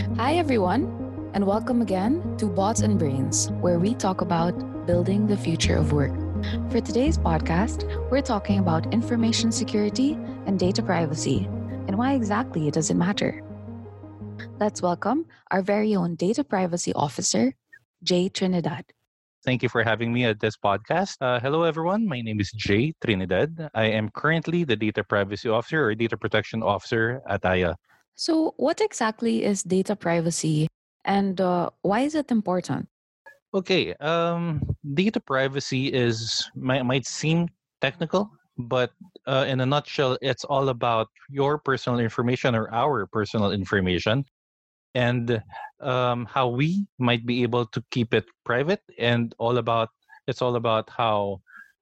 Hi, everyone, and welcome again to Bots and Brains, where we talk about building the future of work. For today's podcast, we're talking about information security and data privacy, and why exactly does it matter. Let's welcome our very own data privacy officer, Jay Trinidad. Thank you for having me at this podcast. Uh, hello, everyone. My name is Jay Trinidad. I am currently the Data Privacy Officer or Data Protection Officer at Aya. So, what exactly is data privacy and uh, why is it important? Okay, um, data privacy is might, might seem technical, but uh, in a nutshell, it's all about your personal information or our personal information and um, how we might be able to keep it private and all about it's all about how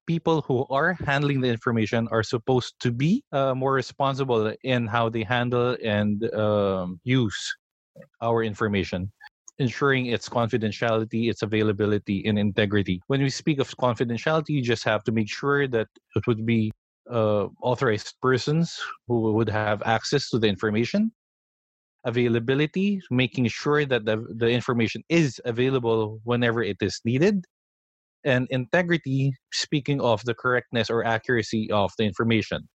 people who are handling the information are supposed to be uh, more responsible in how they handle and um, use our information ensuring its confidentiality its availability and integrity. When we speak of confidentiality you just have to make sure that it would be uh, authorized persons who would have access to the information availability, making sure that the, the information is available whenever it is needed, and integrity, speaking of the correctness or accuracy of the information.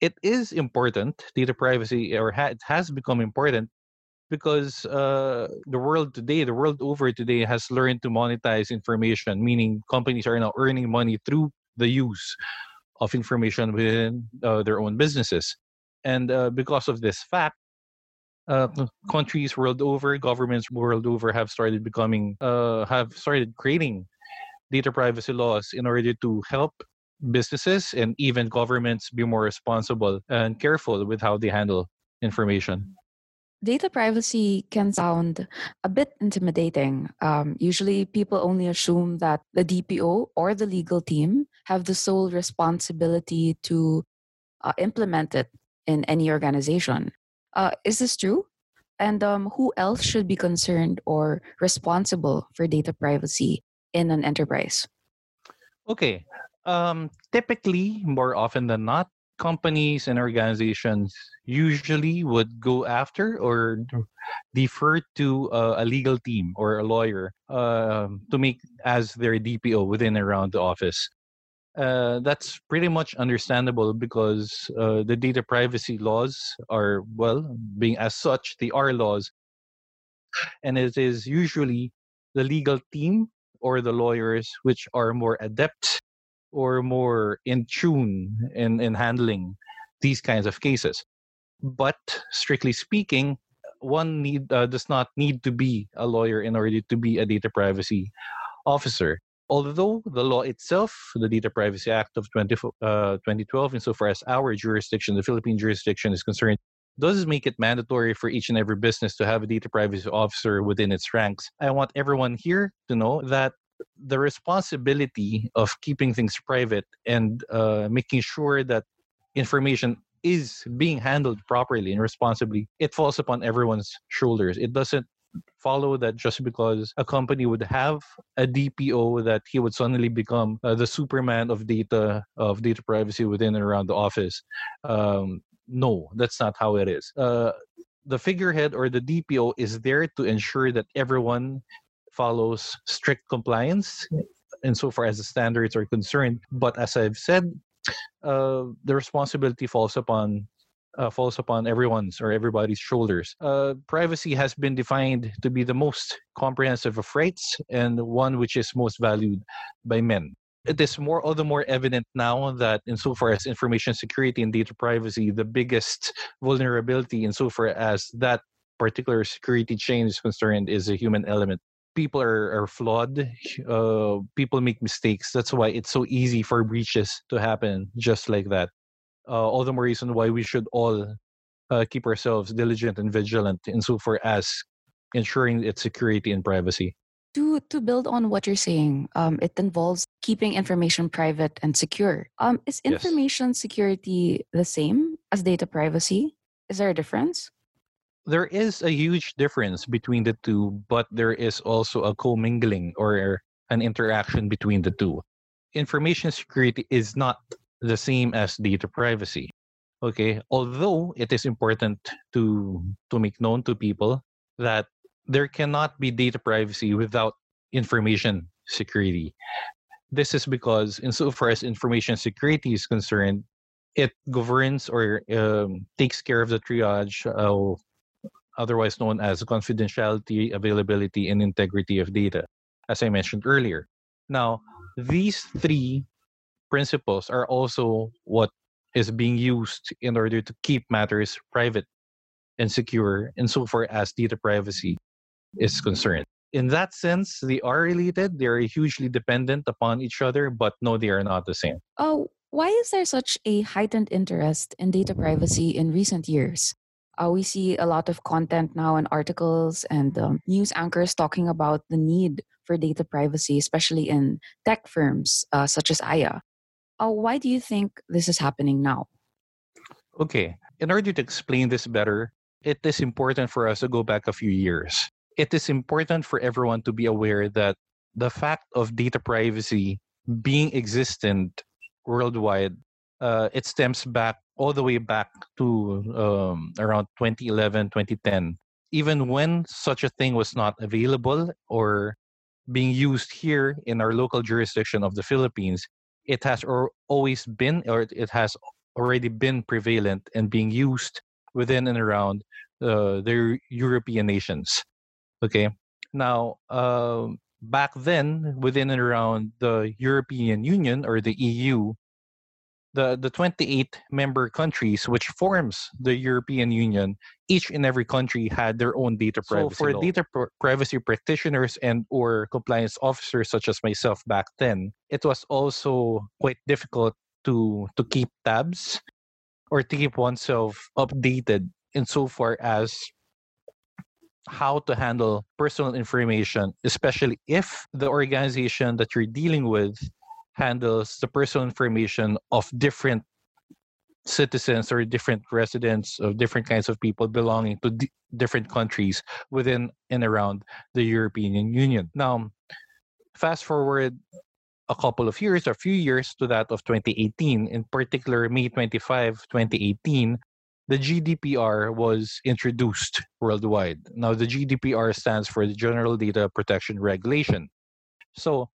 It is important, data privacy, or ha- it has become important because uh, the world today, the world over today, has learned to monetize information, meaning companies are now earning money through the use of information within uh, their own businesses. And uh, because of this fact, uh, countries world over, governments world over have started becoming, uh, have started creating data privacy laws in order to help businesses and even governments be more responsible and careful with how they handle information. Data privacy can sound a bit intimidating. Um, usually, people only assume that the DPO or the legal team have the sole responsibility to uh, implement it in any organization. Uh, is this true? And um, who else should be concerned or responsible for data privacy in an enterprise? Okay. Um, typically, more often than not, companies and organizations usually would go after or defer to a legal team or a lawyer uh, to make as their DPO within around the office. Uh, that's pretty much understandable because uh, the data privacy laws are, well, being as such, they are laws. And it is usually the legal team or the lawyers which are more adept or more in tune in, in handling these kinds of cases. But strictly speaking, one need uh, does not need to be a lawyer in order to be a data privacy officer although the law itself, the Data Privacy Act of 20, uh, 2012, insofar as our jurisdiction, the Philippine jurisdiction, is concerned, does make it mandatory for each and every business to have a data privacy officer within its ranks. I want everyone here to know that the responsibility of keeping things private and uh, making sure that information is being handled properly and responsibly, it falls upon everyone's shoulders. It doesn't follow that just because a company would have a DPO that he would suddenly become uh, the Superman of data of data privacy within and around the office. Um, no, that's not how it is. Uh, the figurehead or the DPO is there to ensure that everyone follows strict compliance insofar as the standards are concerned. But as I've said, uh, the responsibility falls upon uh, falls upon everyone's or everybody's shoulders. Uh, privacy has been defined to be the most comprehensive of rights and one which is most valued by men. It is more all the more evident now that insofar as information security and data privacy, the biggest vulnerability insofar as that particular security chain is concerned is a human element. People are, are flawed uh, people make mistakes. That's why it's so easy for breaches to happen just like that. Uh, all the more reason why we should all uh, keep ourselves diligent and vigilant insofar as ensuring its security and privacy. To, to build on what you're saying, um, it involves keeping information private and secure. Um, is information yes. security the same as data privacy? Is there a difference? There is a huge difference between the two, but there is also a commingling or an interaction between the two. Information security is not the same as data privacy. Okay, although it is important to to make known to people that there cannot be data privacy without information security. This is because, insofar as information security is concerned, it governs or um, takes care of the triage, uh, otherwise known as confidentiality, availability, and integrity of data, as I mentioned earlier. Now, these three principles are also what is being used in order to keep matters private and secure insofar as data privacy is concerned in that sense, they are related. They are hugely dependent upon each other, but no, they are not the same. Oh, why is there such a heightened interest in data privacy in recent years? Uh, we see a lot of content now and articles and um, news anchors talking about the need for data privacy, especially in tech firms uh, such as Aya. Uh, why do you think this is happening now? Okay, in order to explain this better, it is important for us to go back a few years it is important for everyone to be aware that the fact of data privacy being existent worldwide, uh, it stems back all the way back to um, around 2011, 2010. Even when such a thing was not available or being used here in our local jurisdiction of the Philippines, it has or always been or it has already been prevalent and being used within and around uh, the European nations. Okay. Now, uh, back then, within and around the European Union or the EU, the, the 28 member countries which forms the European Union, each and every country had their own data privacy. So for law. data pr- privacy practitioners and or compliance officers such as myself back then, it was also quite difficult to to keep tabs or to keep oneself updated insofar as how to handle personal information, especially if the organization that you're dealing with handles the personal information of different citizens or different residents of different kinds of people belonging to d- different countries within and around the European Union. Now, fast forward a couple of years, a few years to that of 2018, in particular, May 25, 2018, the GDPR was introduced worldwide. Now, the GDPR stands for the General Data Protection Regulation. So,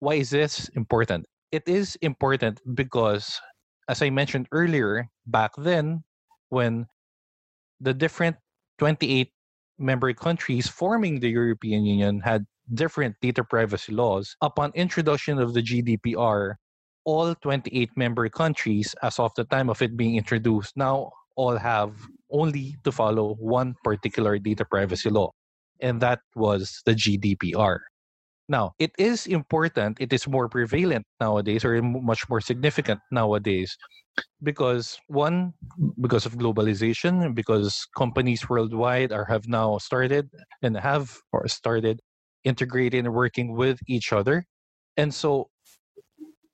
why is this important? It is important because, as I mentioned earlier, back then, when the different 28 member countries forming the European Union had different data privacy laws, upon introduction of the GDPR, all 28 member countries, as of the time of it being introduced, now all have only to follow one particular data privacy law, and that was the GDPR. Now, it is important, it is more prevalent nowadays, or much more significant nowadays, because one, because of globalization, because companies worldwide are have now started and have or started integrating and working with each other. And so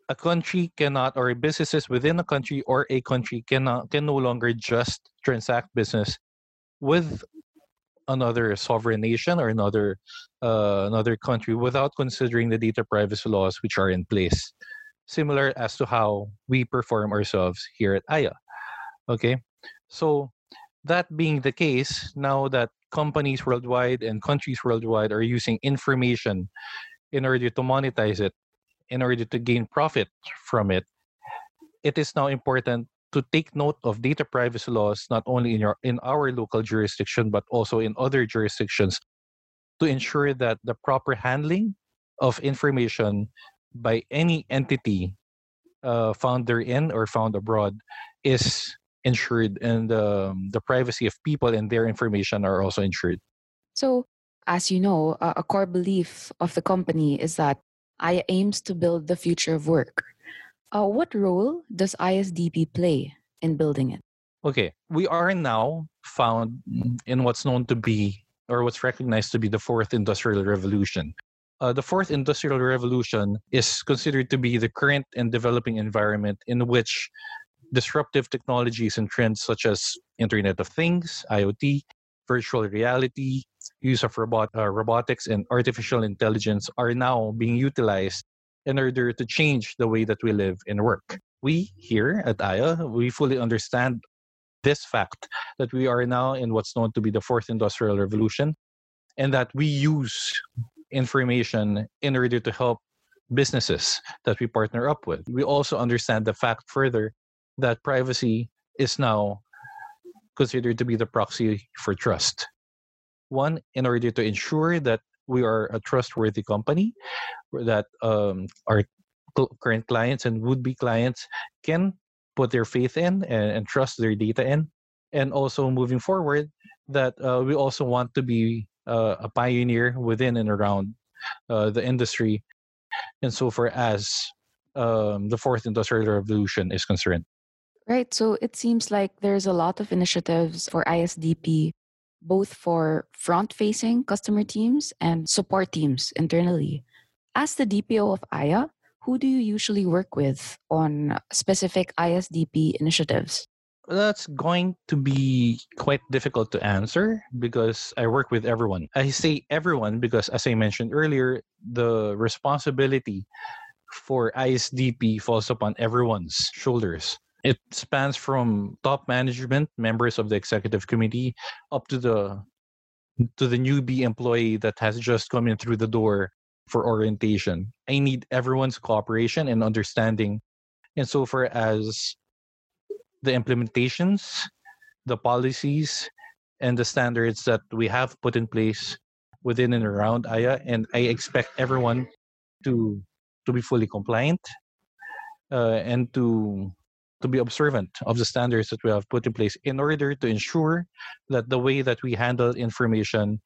a country cannot or businesses within a country or a country cannot can no longer just transact business with another sovereign nation or another uh, another country without considering the data privacy laws which are in place. Similar as to how we perform ourselves here at aya. Okay? So that being the case now that companies worldwide and countries worldwide are using information in order to monetize it in order to gain profit from it, it is now important to take note of data privacy laws not only in your in our local jurisdiction but also in other jurisdictions to ensure that the proper handling of information by any entity uh, found therein or found abroad is ensured and um, the privacy of people and their information are also ensured. So as you know a core belief of the company is that Aya aims to build the future of work. Uh, what role does ISDP play in building it? Okay, we are now found in what's known to be, or what's recognized to be, the fourth industrial revolution. Uh, the fourth industrial revolution is considered to be the current and developing environment in which disruptive technologies and trends such as Internet of Things, IoT, virtual reality, use of robot, uh, robotics and artificial intelligence are now being utilized in order to change the way that we live and work. We here at Aya, we fully understand this fact that we are now in what's known to be the fourth industrial revolution and that we use information in order to help businesses that we partner up with. We also understand the fact further that privacy is now considered to be the proxy for trust. One, in order to ensure that we are a trustworthy company, that um, our current clients and would-be clients can put their faith in and, and trust their data in. And also moving forward, that uh, we also want to be uh, a pioneer within and around uh, the industry insofar as um, the fourth industrial revolution is concerned. Right. So it seems like there's a lot of initiatives for ISDP, both for front facing customer teams and support teams internally. As the DPO of Aya, who do you usually work with on specific ISDP initiatives? That's going to be quite difficult to answer because I work with everyone. I say everyone because, as I mentioned earlier, the responsibility for ISDP falls upon everyone's shoulders. It spans from top management, members of the executive committee, up to the to the newbie employee that has just come in through the door for orientation. I need everyone's cooperation and understanding insofar as the implementations, the policies, and the standards that we have put in place within and around AYA. And I expect everyone to to be fully compliant uh, and to to be observant of the standards that we have put in place in order to ensure that the way that we handle information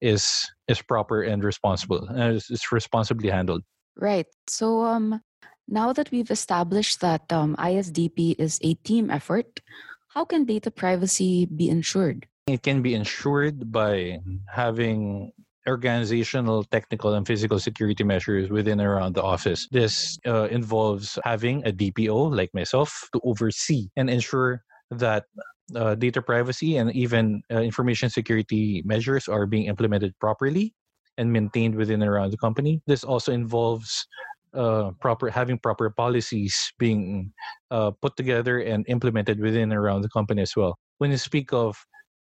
is is proper and responsible and is, is responsibly handled. Right. So um now that we've established that um, isdp is a team effort how can data privacy be ensured? It can be ensured by having organizational, technical, and physical security measures within and around the office. This uh, involves having a DPO like myself to oversee and ensure that uh, data privacy and even uh, information security measures are being implemented properly and maintained within and around the company. This also involves uh, proper having proper policies being uh, put together and implemented within and around the company as well. When you speak of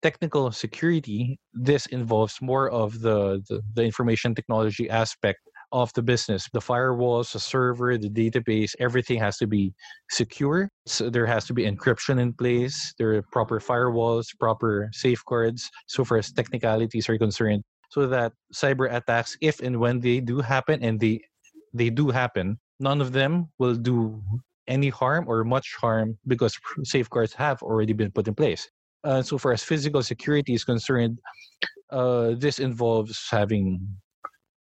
technical security, this involves more of the, the, the information technology aspect of the business. The firewalls, the server, the database, everything has to be secure. So there has to be encryption in place. There are proper firewalls, proper safeguards, so far as technicalities are concerned, so that cyber attacks, if and when they do happen, and they they do happen, none of them will do any harm or much harm because safeguards have already been put in place. Uh, so far as physical security is concerned, uh, this involves having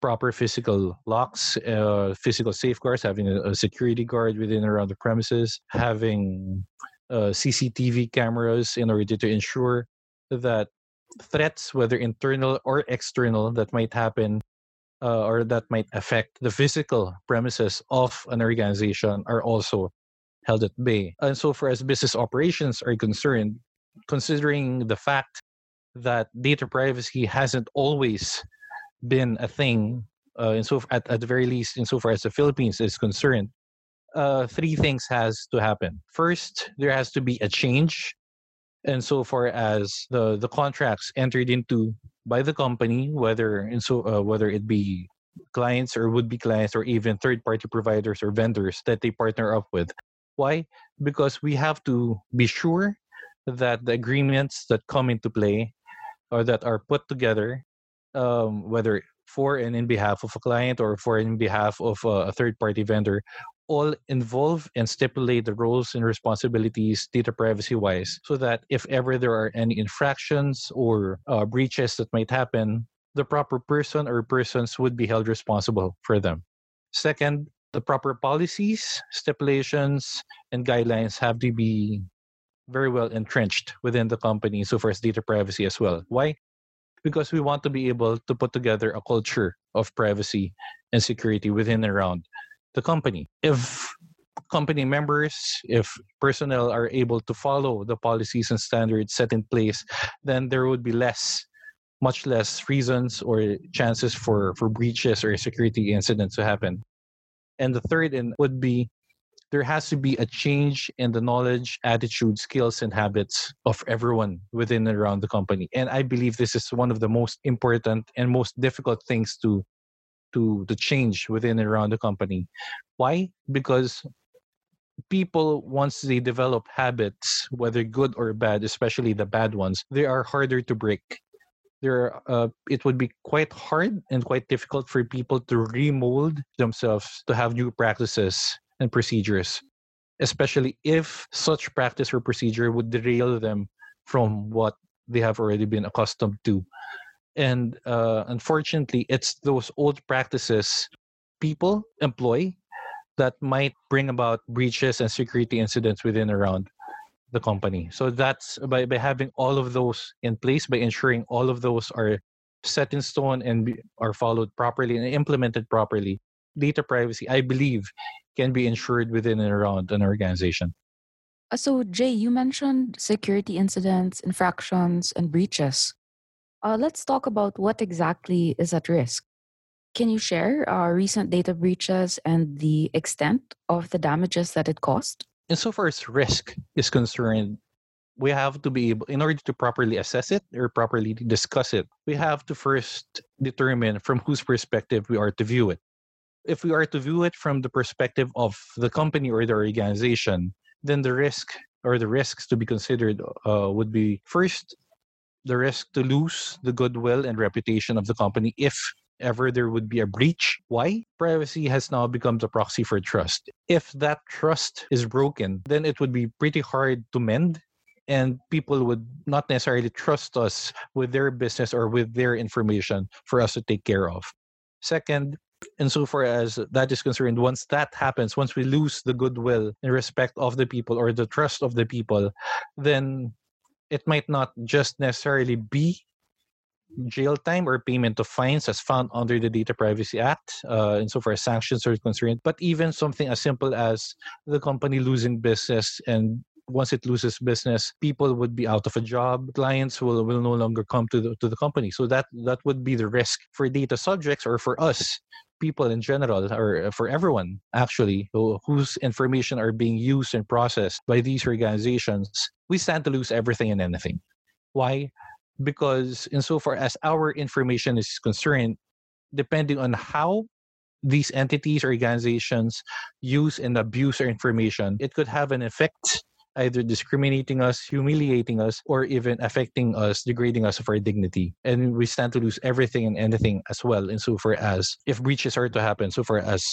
proper physical locks, uh, physical safeguards, having a, a, security guard within around the premises, having uh, CCTV cameras in order to ensure that threats, whether internal or external, that might happen uh, or that might affect the physical premises of an organization are also held at bay. And so far as business operations are concerned, considering the fact that data privacy hasn't always been a thing uh, in so at, at the very least insofar as the Philippines is concerned, uh, three things has to happen. First, there has to be a change, and so far as the the contracts entered into by the company, whether in so uh, whether it be clients or would be clients or even third party providers or vendors that they partner up with. Why? Because we have to be sure that the agreements that come into play or that are put together um, whether for and in behalf of a client or for in behalf of a, a third party vendor all involve and stipulate the roles and responsibilities data privacy wise so that if ever there are any infractions or uh, breaches that might happen the proper person or persons would be held responsible for them. Second the proper policies stipulations and guidelines have to be very well entrenched within the company so far as data privacy as well why because we want to be able to put together a culture of privacy and security within and around the company. If company members, if personnel are able to follow the policies and standards set in place, then there would be less, much less reasons or chances for, for breaches or security incidents to happen. And the third in would be there has to be a change in the knowledge, attitude, skills, and habits of everyone within and around the company. And I believe this is one of the most important and most difficult things to to to change within and around the company. Why? Because people once they develop habits whether good or bad especially the bad ones they are harder to break there uh, it would be quite hard and quite difficult for people to remold themselves to have new practices and procedures especially if such practice or procedure would derail them from what they have already been accustomed to and uh, unfortunately it's those old practices people employ that might bring about breaches and security incidents within around the company. So that's by, by having all of those in place, by ensuring all of those are set in stone and be, are followed properly and implemented properly. Data privacy, I believe, can be ensured within and around an organization. Uh, so, Jay, you mentioned security incidents, infractions, and breaches. Uh, let's talk about what exactly is at risk. Can you share uh, recent data breaches and the extent of the damages that it caused? Insofar as risk is concerned, we have to be able, in order to properly assess it or properly discuss it, we have to first determine from whose perspective we are to view it. If we are to view it from the perspective of the company or the organization, then the risk or the risks to be considered uh, would be first the risk to lose the goodwill and reputation of the company if ever there would be a breach. Why? Privacy has now become the proxy for trust. If that trust is broken, then it would be pretty hard to mend and people would not necessarily trust us with their business or with their information for us to take care of. Second, insofar as that is concerned, once that happens, once we lose the goodwill and respect of the people or the trust of the people, then it might not just necessarily be jail time or payment of fines as found under the Data Privacy Act, uh, insofar as sanctions are concerned, but even something as simple as the company losing business and once it loses business, people would be out of a job. Clients will, will no longer come to the, to the company. So that that would be the risk for data subjects or for us, people in general, or for everyone actually, who, whose information are being used and processed by these organizations. We stand to lose everything and anything. Why? because insofar as our information is concerned, depending on how these entities or organizations use and abuse our information, it could have an effect either discriminating us, humiliating us, or even affecting us, degrading us of our dignity. And we stand to lose everything and anything as well, insofar as if breaches are to happen, so far as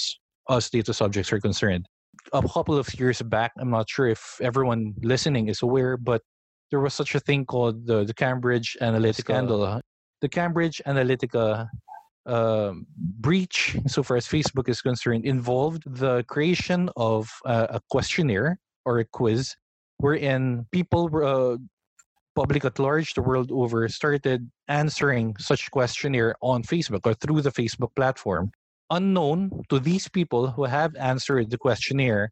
us data subjects are concerned. A couple of years back, I'm not sure if everyone listening is aware, but there was such a thing called the, the Cambridge Analytica scandal. The Cambridge Analytica uh, breach, so far as Facebook is concerned, involved the creation of uh, a questionnaire or a quiz wherein people, uh, public at large, the world over, started answering such questionnaire on Facebook or through the Facebook platform. Unknown to these people who have answered the questionnaire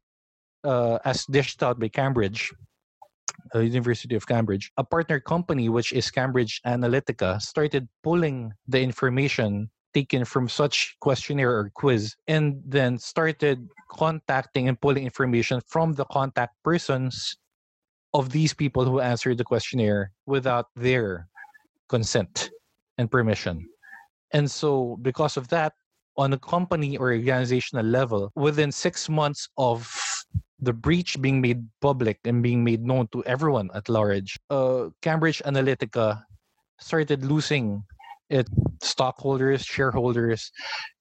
uh, as dished out by Cambridge, uh, University of Cambridge, a partner company, which is Cambridge Analytica, started pulling the information taken from such questionnaire or quiz and then started contacting and pulling information from the contact persons of these people who answered the questionnaire without their consent and permission. And so, because of that, on a company or organizational level, within six months of the breach being made public and being made known to everyone at large, uh, Cambridge Analytica started losing its stockholders, shareholders,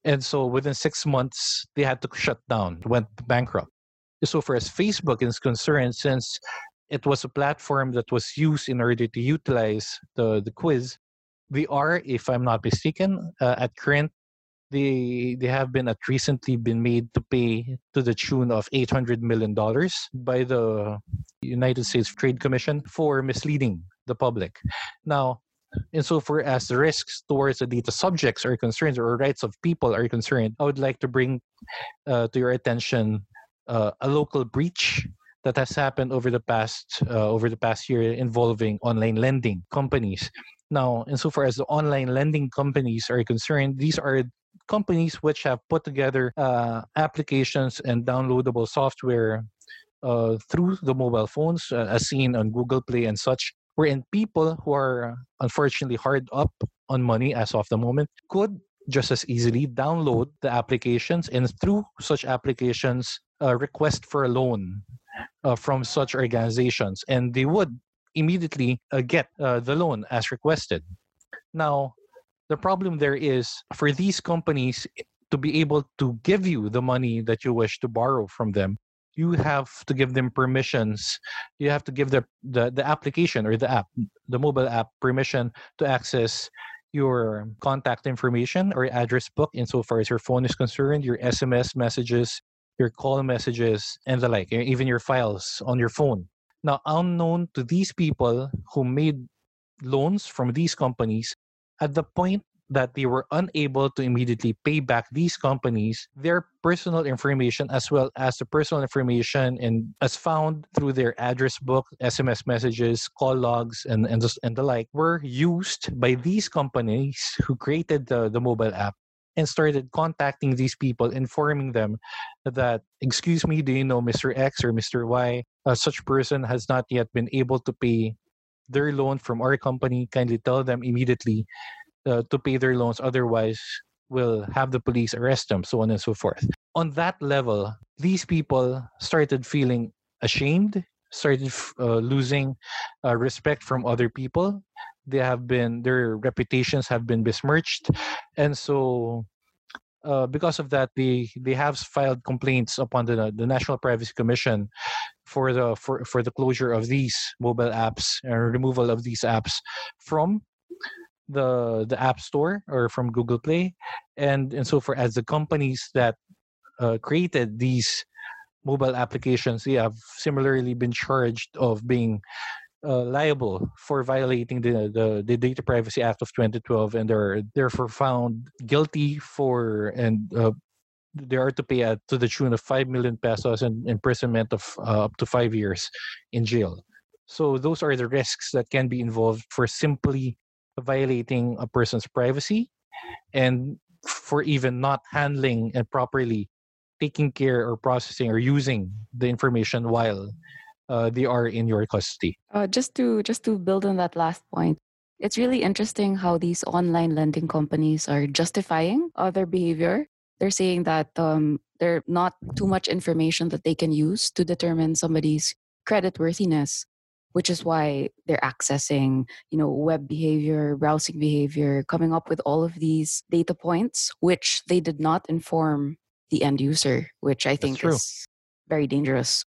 and so within six months they had to shut down, went bankrupt. So far as Facebook is concerned, since it was a platform that was used in order to utilize the, the quiz, we are, if I'm not mistaken, uh, at current they they have been at recently been made to pay to the tune of 800 million dollars by the United States Trade Commission for misleading the public. Now, insofar as the risks towards the data subjects are concerned or rights of people are concerned, I would like to bring uh, to your attention uh, a local breach that has happened over the past uh, over the past year involving online lending companies. Now, insofar as the online lending companies are concerned, these are companies which have put together uh, applications and downloadable software uh, through the mobile phones, uh, as seen on Google Play and such, wherein people who are unfortunately hard up on money as of the moment could just as easily download the applications and through such applications uh, request for a loan uh, from such organizations and they would immediately uh, get uh, the loan as requested. Now the problem there is for these companies to be able to give you the money that you wish to borrow from them you have to give them permissions. You have to give the, the the application or the app the mobile app permission to access your contact information or address book insofar as your phone is concerned your sms messages your call messages and the like even your files on your phone. Now unknown to these people who made loans from these companies at the point that they were unable to immediately pay back these companies their personal information as well as the personal information and as found through their address book sms messages call logs and and, the, and the like were used by these companies who created the, the mobile app and started contacting these people informing them that excuse me do you know mr x or mr y? Uh, such person has not yet been able to pay their loan from our company. Kindly tell them immediately uh, to pay their loans otherwise we'll have the police arrest them so on and so forth. On that level these people started feeling ashamed started uh, losing uh, respect from other people they have been their reputations have been besmirched. And so uh, because of that they they have filed complaints upon the the National Privacy Commission for the for, for the closure of these mobile apps and removal of these apps from the the app store or from google play. And and so far as the companies that uh, created these mobile applications they have similarly been charged of being uh, liable for violating the, the, the data privacy act of 2012 and they're therefore found guilty for and uh, they are to pay at, to the tune of 5 million pesos and imprisonment of uh, up to five years in jail. So those are the risks that can be involved for simply violating a person's privacy and for even not handling and properly taking care or processing or using the information while uh, they are in your custody. Uh, just to just to build on that last point, it's really interesting how these online lending companies are justifying other behavior. They're saying that um, there's not too much information that they can use to determine somebody's credit worthiness which is why they're accessing you know web behavior browsing behavior coming up with all of these data points which they did not inform the end user which i think is very dangerous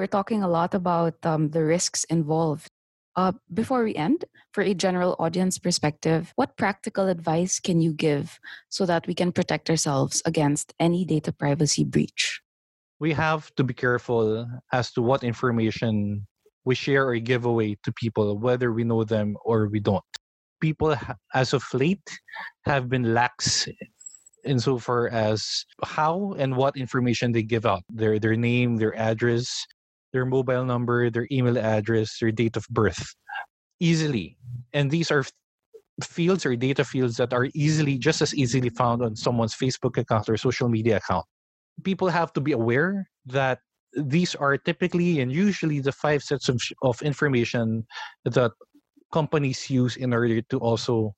we're talking a lot about um, the risks involved uh, before we end, for a general audience perspective, what practical advice can you give so that we can protect ourselves against any data privacy breach? We have to be careful as to what information we share or give away to people, whether we know them or we don't. People, as of late, have been lax insofar as how and what information they give out their their name their address their mobile number their email address their date of birth easily. And these are fields or data fields that are easily just as easily found on someone's facebook account or social media account. People have to be aware that these are typically and usually the five sets of, of information that companies use in order to also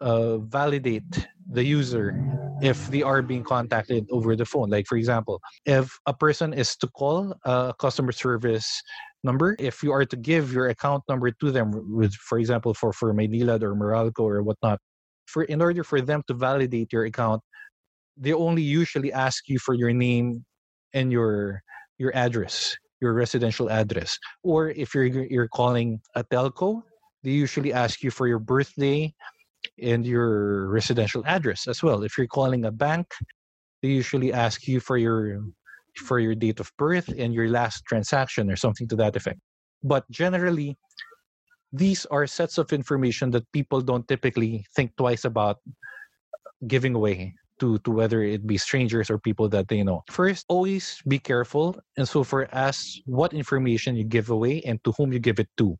uh, validate the user if they are being contacted over the phone. Like, for example, if a person is to call a customer service number, if you are to give your account number to them, with, for example, for, for or Meralco or whatnot, for in order for them to validate your account, they only usually ask you for your name and your your address, your residential address. Or if you're you're calling a telco, they usually ask you for your birthday and your residential address as well. If you're calling a bank, they usually ask you for your for your date of birth and your last transaction or something to that effect. But generally, these are sets of information that people don't typically think twice about giving away to to whether it be strangers or people that they know. First, always be careful and so for as what information you give away and to whom you give it to.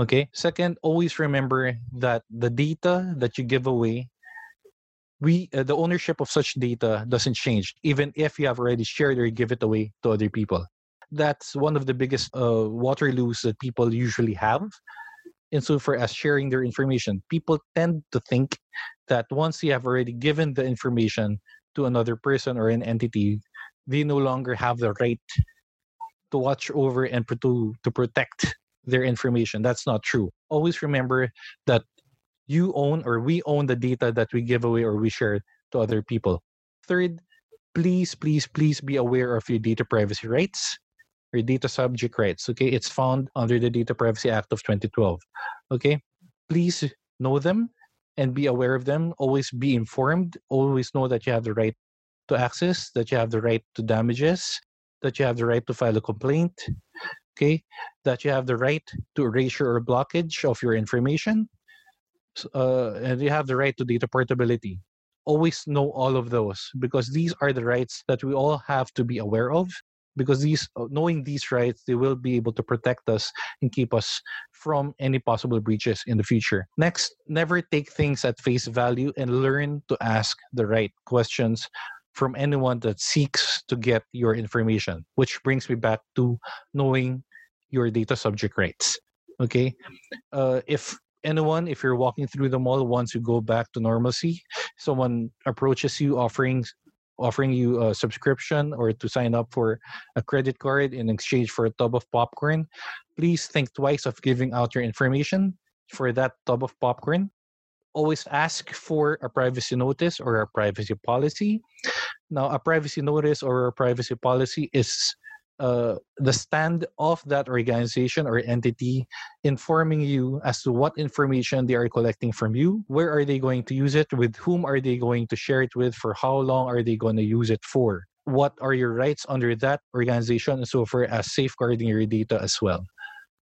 Okay. Second, always remember that the data that you give away we uh, the ownership of such data doesn't change even if you have already shared or give it away to other people that's one of the biggest uh, waterloos that people usually have insofar as sharing their information people tend to think that once you have already given the information to another person or an entity they no longer have the right to watch over and to, to protect their information that's not true always remember that you own or we own the data that we give away or we share to other people. Third, please, please, please be aware of your data privacy rights or data subject rights. Okay, it's found under the Data Privacy Act of 2012. Okay, please know them and be aware of them. Always be informed. Always know that you have the right to access, that you have the right to damages, that you have the right to file a complaint. Okay, that you have the right to erasure or blockage of your information uh, and you have the right to data portability. Always know all of those because these are the rights that we all have to be aware of. Because these, uh, knowing these rights, they will be able to protect us and keep us from any possible breaches in the future. Next, never take things at face value and learn to ask the right questions from anyone that seeks to get your information. Which brings me back to knowing your data subject rights. Okay, uh, if anyone if you're walking through the mall once you go back to normalcy someone approaches you offering offering you a subscription or to sign up for a credit card in exchange for a tub of popcorn please think twice of giving out your information for that tub of popcorn always ask for a privacy notice or a privacy policy now a privacy notice or a privacy policy is uh, the stand of that organization or entity informing you as to what information they are collecting from you where are they going to use it with whom are they going to share it with for how long are they going to use it for? What are your rights under that organization and so far as safeguarding your data as well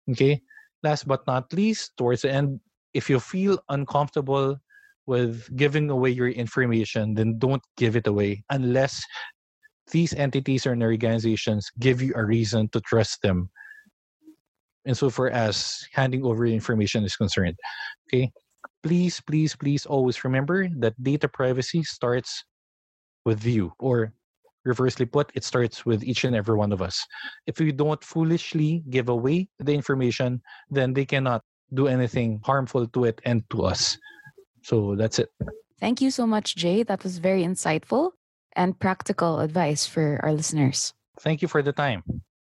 okay? Last but not least towards the end if you feel uncomfortable with giving away your information then don't give it away unless these entities or organizations give you a reason to trust them And so, insofar as handing over information is concerned. Okay. Please, please, please always remember that data privacy starts with you, or reversely put, it starts with each and every one of us. If we don't foolishly give away the information, then they cannot do anything harmful to it and to us. So that's it. Thank you so much, Jay. That was very insightful and practical advice for our listeners. Thank you for the time.